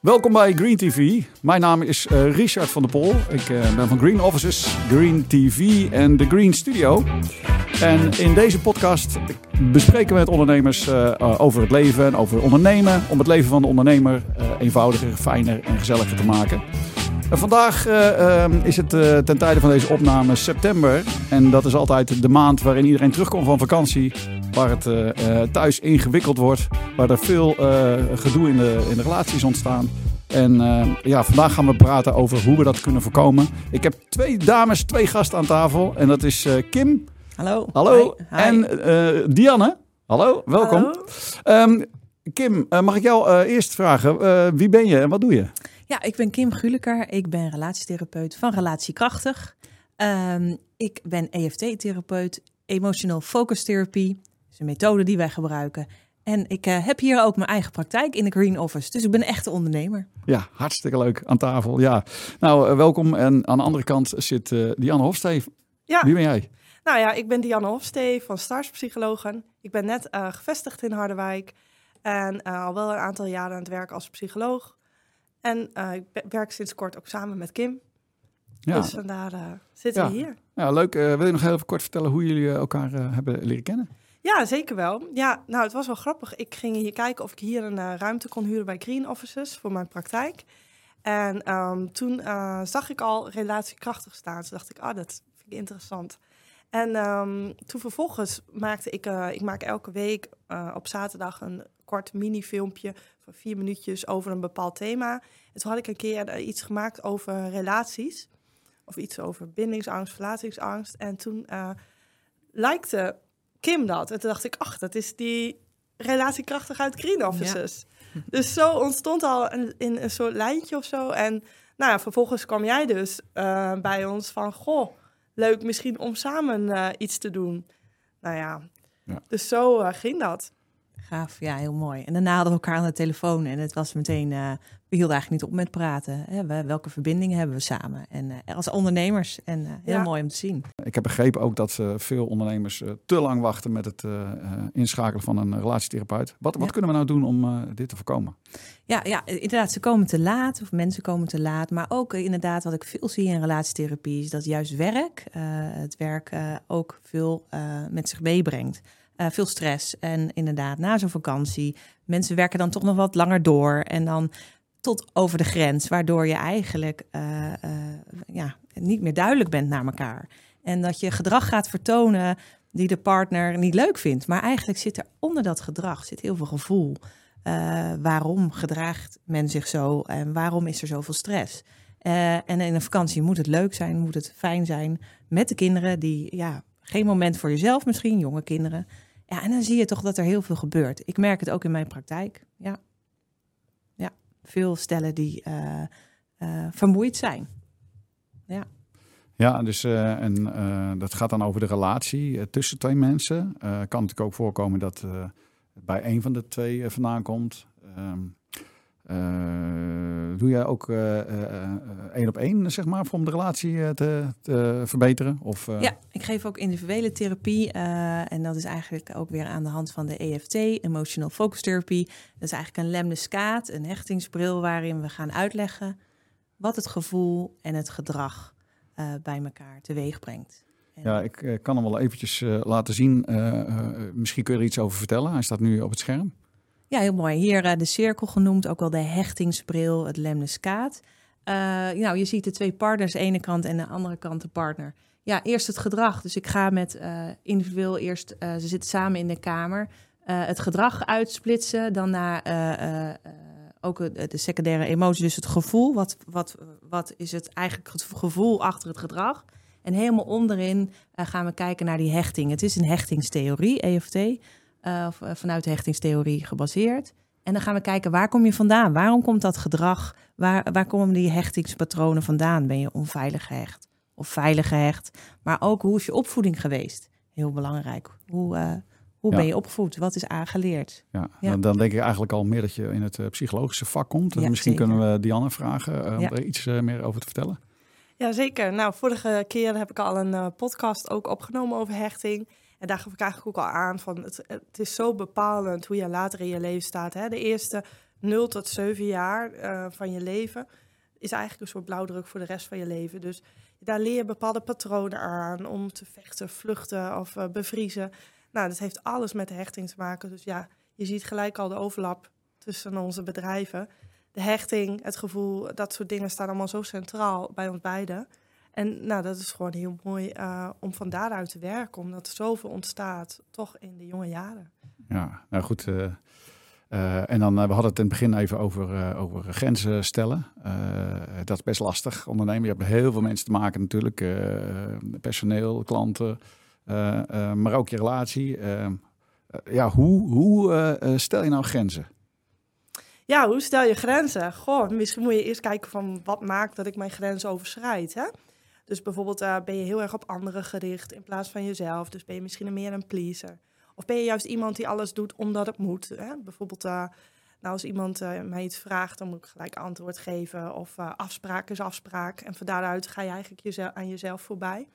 Welkom bij Green TV. Mijn naam is eh, Richard van der Pol. Ik eh, ben van Green Offices, Green TV en de Green Studio. En in deze podcast bespreken we met ondernemers eh, over het leven en over ondernemen. Om het leven van de ondernemer eenvoudiger, fijner en gezelliger te maken. Vandaag ehm, is het ten tijde van deze opname september. En dat is altijd de maand waarin iedereen terugkomt van vakantie waar het uh, thuis ingewikkeld wordt, waar er veel gedoe in de, in de relaties ontstaan. En ja, vandaag gaan we praten over hoe we dat kunnen voorkomen. Ik heb twee dames, twee gasten aan tafel. En dat is Kim. Hallo. Hallo. En Dianne. Hallo, welkom. Um, Kim, mag ik jou eerst vragen, wie ben je en wat doe je? Ja, ik ben Kim Guleker. Ik ben relatietherapeut van Relatiekrachtig. Um, ik ben EFT-therapeut, Emotional Focus Therapy een methode die wij gebruiken. En ik uh, heb hier ook mijn eigen praktijk in de Green Office. Dus ik ben een echte ondernemer. Ja, hartstikke leuk aan tafel. Ja. Nou, uh, welkom. En aan de andere kant zit uh, Dianne Hofstee. Ja. Wie ben jij? Nou ja, ik ben Dianne Hofstee van Stars Psychologen. Ik ben net gevestigd in Harderwijk. En al wel een aantal jaren aan het werk als psycholoog. En ik werk sinds kort ook samen met Kim. Ja. Dus vandaar zitten we hier. Ja, leuk. wil je nog heel even kort vertellen hoe jullie elkaar hebben leren kennen? Ja, zeker wel. Ja, nou, het was wel grappig. Ik ging hier kijken of ik hier een uh, ruimte kon huren bij Green Offices voor mijn praktijk. En um, toen uh, zag ik al relatiekrachtig staan. Toen dacht ik, ah, dat vind ik interessant. En um, toen vervolgens maakte ik, uh, ik maak elke week op zaterdag een kort mini-filmpje van vier minuutjes over een bepaald thema. En toen had ik een keer iets gemaakt over relaties. Of iets over bindingsangst, verlatingsangst. En toen lijkte Kim dat. En toen dacht ik, ach, dat is die relatiekrachtig uit Green Offices. Dus zo ontstond al een, in een soort lijntje of zo. En nou ja, vervolgens kwam jij dus uh, bij ons van, goh, leuk misschien om samen uh, iets te doen. Nou ja, ja. dus zo uh, ging dat. Gaaf, ja, heel mooi. En daarna hadden we elkaar aan de telefoon en het was meteen, uh, we hielden eigenlijk niet op met praten. Hè? welke verbindingen hebben we samen? En uh, als ondernemers, en uh, heel mooi om te zien. Ik heb begrepen ook dat veel ondernemers te lang wachten met het inschakelen van een relatietherapeut. Wat, wat kunnen we nou doen om dit te voorkomen? Ja, ja, inderdaad, ze komen te laat of mensen komen te laat. Maar ook inderdaad, wat ik veel zie in relatietherapie, is dat juist werk, het werk ook veel met zich meebrengt. Uh, veel stress. En inderdaad, na zo'n vakantie, mensen werken dan toch nog wat langer door. En dan tot over de grens, waardoor je eigenlijk uh, uh, ja, niet meer duidelijk bent naar elkaar. En dat je gedrag gaat vertonen die de partner niet leuk vindt. Maar eigenlijk zit er onder dat gedrag zit heel veel gevoel. waarom gedraagt men zich zo en waarom is er zoveel stress? en in een vakantie moet het leuk zijn, moet het fijn zijn met de kinderen die ja, geen moment voor jezelf misschien, jonge kinderen. Ja, en dan zie je toch dat er heel veel gebeurt. Ik merk het ook in mijn praktijk. Ja, ja. veel stellen die uh, uh, vermoeid zijn. Ja. Ja, dus uh, en dat gaat dan over de relatie tussen twee mensen. kan natuurlijk ook voorkomen dat bij een van de twee vandaan komt. Um, doe jij ook uh, één op één, zeg maar, om de relatie te, te, verbeteren? Of, Ja, ik geef ook individuele therapie. en dat is eigenlijk ook weer aan de hand van de EFT, Emotional Focus Therapy. Dat is eigenlijk een lemniscaat, een hechtingsbril waarin we gaan uitleggen wat het gevoel en het gedrag bij elkaar teweeg brengt. Ja, ik kan hem wel eventjes laten zien. misschien kun je er iets over vertellen. Hij staat nu op het scherm. Ja, heel mooi. Hier uh, de cirkel genoemd, ook wel de hechtingsbril, het lemniscaat. Uh, nou, je ziet de twee partners, de ene kant en de andere kant de partner. Ja, eerst het gedrag. Dus ik ga met uh, individueel eerst, ze zitten samen in de kamer, het gedrag uitsplitsen. Dan naar ook de secundaire emotie, dus het gevoel. Wat, wat, wat is het eigenlijk het gevoel achter het gedrag? En helemaal onderin gaan we kijken naar die hechting. Het is een hechtingstheorie, EFT. Uh, vanuit de hechtingstheorie gebaseerd. En dan gaan we kijken, waar kom je vandaan? Waarom komt dat gedrag? Waar, waar komen die hechtingspatronen vandaan? Ben je onveilig gehecht of veilig gehecht? Maar ook, hoe is je opvoeding geweest? Heel belangrijk. Hoe, uh, hoe ben je opgevoed? Wat is aangeleerd? Ja, ja. Dan, dan, denk ik eigenlijk al meer dat je in het uh, psychologische vak komt. Ja, Misschien zeker. kunnen we Dianne vragen om er iets meer over te vertellen. Ja, zeker. Nou, vorige keer heb ik al een podcast ook opgenomen over hechting. En daar gaf ik eigenlijk ook al aan van, het, het is zo bepalend hoe je later in je leven staat. Hè? De eerste 0 tot 7 jaar eh, van je leven is eigenlijk een soort blauwdruk voor de rest van je leven. Dus daar leer je bepaalde patronen aan om te vechten, vluchten of uh, bevriezen. Nou, dat heeft alles met de hechting te maken. Dus ja, je ziet gelijk al de overlap tussen onze bedrijven. De hechting, het gevoel, dat soort dingen staan allemaal zo centraal bij ons beiden. En nou, dat is gewoon heel mooi uh, om van daaruit te werken, omdat er zoveel ontstaat, toch in de jonge jaren. Ja, nou goed. Uh, uh, en dan, we hadden het in het begin even over, over grenzen stellen. dat is best lastig, ondernemen. Je hebt heel veel mensen te maken natuurlijk. personeel, klanten, maar ook je relatie. ja, hoe, hoe stel je nou grenzen? Ja, hoe stel je grenzen? Goh, misschien moet je eerst kijken van wat maakt dat ik mijn grenzen overschrijd, hè? Dus bijvoorbeeld uh, ben je heel erg op anderen gericht in plaats van jezelf. Dus ben je misschien meer een pleaser. Of ben je juist iemand die alles doet omdat het moet. Hè? Bijvoorbeeld, uh, nou als iemand uh, mij iets vraagt, dan moet ik gelijk antwoord geven. Of afspraak is afspraak. En van daaruit ga je eigenlijk jezelf, aan jezelf voorbij.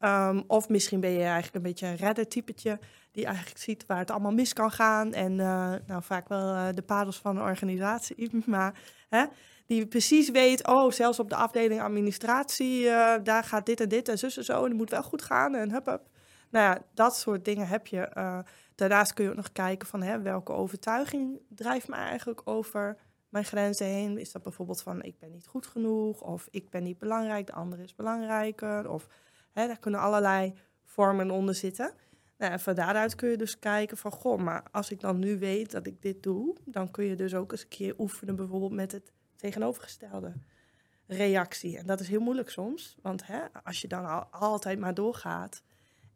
Um, of misschien ben je eigenlijk een beetje een redder-typetje die eigenlijk ziet waar het allemaal mis kan gaan. En nou, vaak wel de padels van een organisatie. Maar hè, die precies weet, oh, zelfs op de afdeling administratie, uh, daar gaat dit en dit en zus en zo. En het moet wel goed gaan en hup, hup. Nou ja, dat soort dingen heb je. Uh, daarnaast kun je ook nog kijken van hè, welke overtuiging drijft me eigenlijk over mijn grenzen heen. Is dat bijvoorbeeld van ik ben niet goed genoeg of ik ben niet belangrijk, de ander is belangrijker. Of hè, daar kunnen allerlei vormen onder zitten. Nou, en van daaruit kun je dus kijken van, goh, maar als ik dan nu weet dat ik dit doe, dan kun je dus ook eens een keer oefenen bijvoorbeeld met het tegenovergestelde reactie. En dat is heel moeilijk soms, want hè, als je dan al, altijd maar doorgaat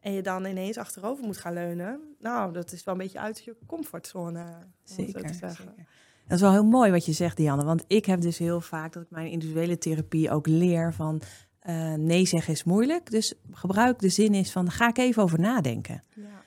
en je dan ineens achterover moet gaan leunen, nou, dat is wel een beetje uit je comfortzone. Zeker, te zeggen. zeker. Dat is wel heel mooi wat je zegt, Dianne, want ik heb dus heel vaak dat ik mijn individuele therapie ook leer van uh, nee zeggen is moeilijk, dus gebruik de zin is van ga ik even over nadenken. Ja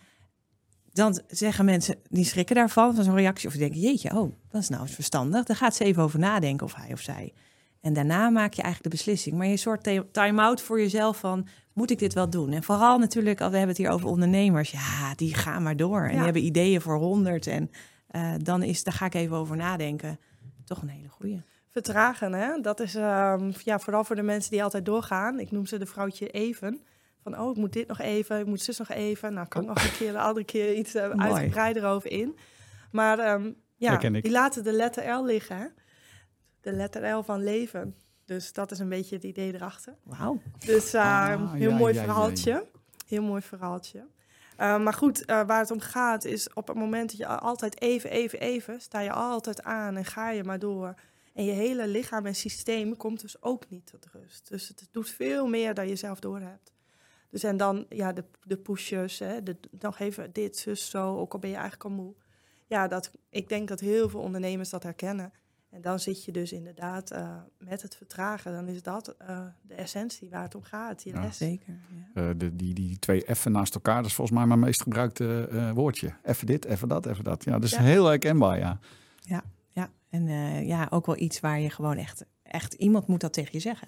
dan zeggen mensen, die schrikken daarvan, van zo'n reactie. Of die denken, jeetje, oh, dat is nou eens verstandig. Dan gaat ze even over nadenken, of hij of zij. En daarna maak je eigenlijk de beslissing. Maar je soort time-out voor jezelf van, moet ik dit wel doen? En vooral natuurlijk, al we hebben het hier over ondernemers. Ja, die gaan maar door. En die hebben ideeën voor honderd. En uh, dan is, daar ga ik even over nadenken. Toch een hele goeie. Vertragen, hè? Dat is um, ja, vooral voor de mensen die altijd doorgaan. Ik noem ze de vrouwtje even van oh, ik moet dit nog even, ik moet zus nog even. Nou, kan ik nog een keer, een andere keer iets uh, uitgebreider over in. Maar um, ja, die laten de letter L liggen. Hè? De letter L van leven. Dus dat is een beetje het idee erachter. Wauw. Dus uh, heel mooi verhaaltje. Heel mooi verhaaltje. Uh, maar goed, uh, waar het om gaat is op het moment dat je altijd even, even, even, sta je altijd aan en ga je maar door. En je hele lichaam en systeem komt dus ook niet tot rust. Dus het doet veel meer dan je zelf doorhebt. Dus en dan ja, de, de pushers, hè, de, nog even dit, zus, zo, ook al ben je eigenlijk al moe. Ja, dat, ik denk dat heel veel ondernemers dat herkennen. En dan zit je dus inderdaad uh, met het vertragen. Dan is dat uh, de essentie waar het om gaat. Je ja. les. Zeker. Ja. Uh, de, die, die twee F'en naast elkaar, dat is volgens mij mijn meest gebruikte woordje. Even dit, even dat, even dat. Ja, dat is ja. heel herkenbaar, ja. Ja, ja. en ja, ook wel iets waar je gewoon echt, echt iemand moet dat tegen je zeggen.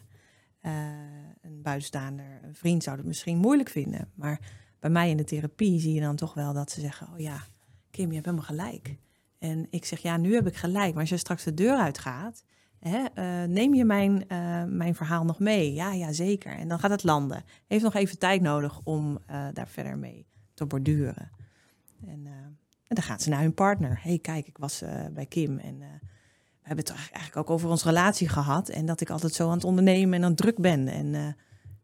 Een buitenstaander, een vriend zou het misschien moeilijk vinden. Maar bij mij in de therapie zie je dan toch wel dat ze zeggen: Oh ja, Kim, je hebt helemaal gelijk. En ik zeg: Ja, nu heb ik gelijk. Maar als je straks de deur uitgaat, uh, neem je mijn, uh, mijn verhaal nog mee? Ja, ja, zeker. En dan gaat het landen. Heeft nog even tijd nodig om daar verder mee te borduren. En, en dan gaat ze naar hun partner. hey, kijk, ik was bij Kim en we hebben het eigenlijk ook over onze relatie gehad. En dat ik altijd zo aan het ondernemen en aan het druk ben. En uh,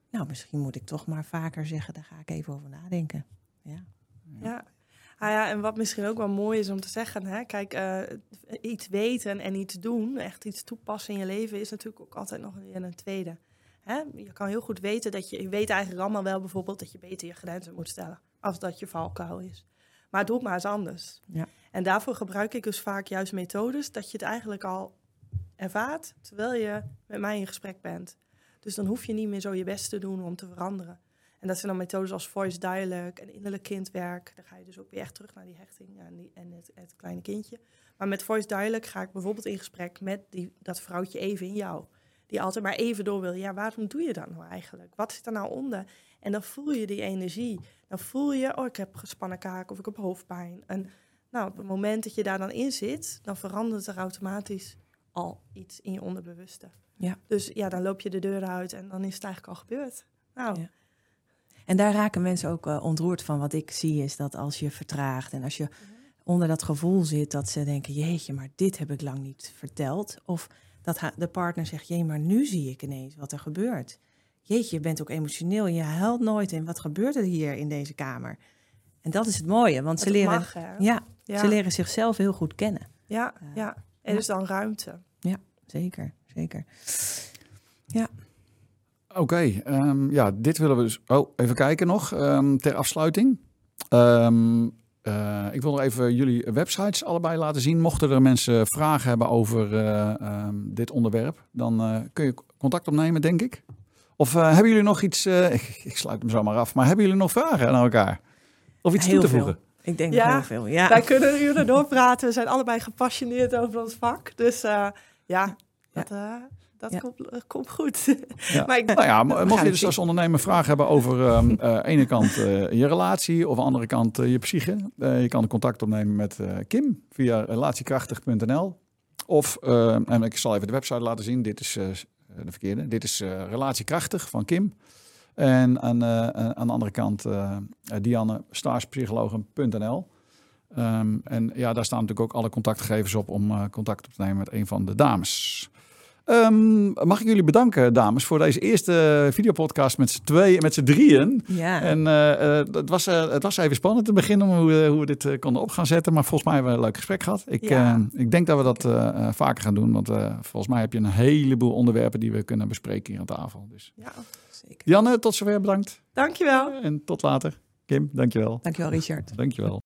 nou, misschien moet ik toch maar vaker zeggen, daar ga ik even over nadenken. Ja. Ja. Ah ja, en wat misschien ook wel mooi is om te zeggen, hè, kijk, uh, iets weten en iets doen, echt iets toepassen in je leven, is natuurlijk ook altijd nog een, een tweede. Hè? Je kan heel goed weten dat je, je weet eigenlijk allemaal wel bijvoorbeeld dat je beter je grenzen moet stellen, als dat je valkuil is. Maar doe het maar eens anders. Ja. En daarvoor gebruik ik dus vaak juist methodes dat je het eigenlijk al ervaart terwijl je met mij in gesprek bent. Dus dan hoef je niet meer zo je best te doen om te veranderen. En dat zijn dan methodes als voice dialogue en innerlijk kindwerk. Dan ga je dus ook weer echt terug naar die hechting en, die, en het, het, kleine kindje. Maar met voice dialogue ga ik bijvoorbeeld in gesprek met die, dat vrouwtje even in jou. Die altijd maar even door wil. Ja, waarom doe je dat nou eigenlijk? Wat zit er nou onder? En dan voel je die energie. Dan voel je, oh, ik heb gespannen kaak of ik heb hoofdpijn. En nou, op het moment dat je daar dan in zit, dan verandert er automatisch al iets in je onderbewuste. Ja. Dus ja, dan loop je de deur uit en dan is het eigenlijk al gebeurd. Nou, Ja. En daar raken mensen ook eh, ontroerd van. Wat ik zie is dat als je vertraagt en als je onder dat gevoel zit dat ze denken: jeetje, maar dit heb ik lang niet verteld. Of dat de partner zegt: jee, maar nu zie ik ineens wat er gebeurt. Jeetje, je bent ook emotioneel en je huilt nooit. En wat gebeurt er hier in deze kamer? En dat is het mooie, want ze leren, mag, ja, ja, ze leren zichzelf heel goed kennen. ja, Eh, ja. Er ja. is dan ruimte. Zeker, zeker. Oké, ehm, ja, dit willen we dus. Oh, even kijken nog ehm, ter afsluiting. Ehm, eh, ik wil nog even jullie websites allebei laten zien. Mochten er mensen vragen hebben over eh, ehm, dit onderwerp, dan eh, kun je contact opnemen, denk ik. Of eh, hebben jullie nog iets? eh, ik, ik sluit hem zo maar af. Maar hebben jullie nog vragen aan elkaar? Of iets Heel toe te veel. voegen? Ik denk Ja, heel veel. Ja, Wij kunnen uren doorpraten. We zijn allebei gepassioneerd over ons vak. Dus eh, ja, dat, dat Ja. komt, eh, komt goed. Ja. maar ik, Nou ja, mocht je dus als ondernemer vragen hebben over ehm eh, ene kant eh, je relatie of aan de andere kant je psyche. je kan contact opnemen met Kim via relatiekrachtig.nl. Of, en ik zal even de website laten zien. Dit is de verkeerde. Dit is Relatiekrachtig van Kim. En aan, aan de andere kant Dianne Staarspsychologen.nl. Ehm, en ja, daar staan natuurlijk ook alle contactgegevens op om contact op te nemen met een van de dames. Ehm, mag ik jullie bedanken, dames, voor deze eerste videopodcast met z'n tweeën, met z'n drieën. ja. En eh, eh, het, was, eh, het was even spannend te beginnen om hoe, eh, hoe we dit eh, konden op gaan zetten. Maar volgens mij hebben we een leuk gesprek gehad. Ik, Ja. eh, ik denk dat we dat eh, eh, vaker gaan doen. Want eh, volgens mij heb je een heleboel onderwerpen die we kunnen bespreken hier aan tafel. Dus ja, zeker. Janne, tot zover bedankt. dankjewel. En tot later. Kim, dankjewel. Dankjewel, Richard. Dankjewel.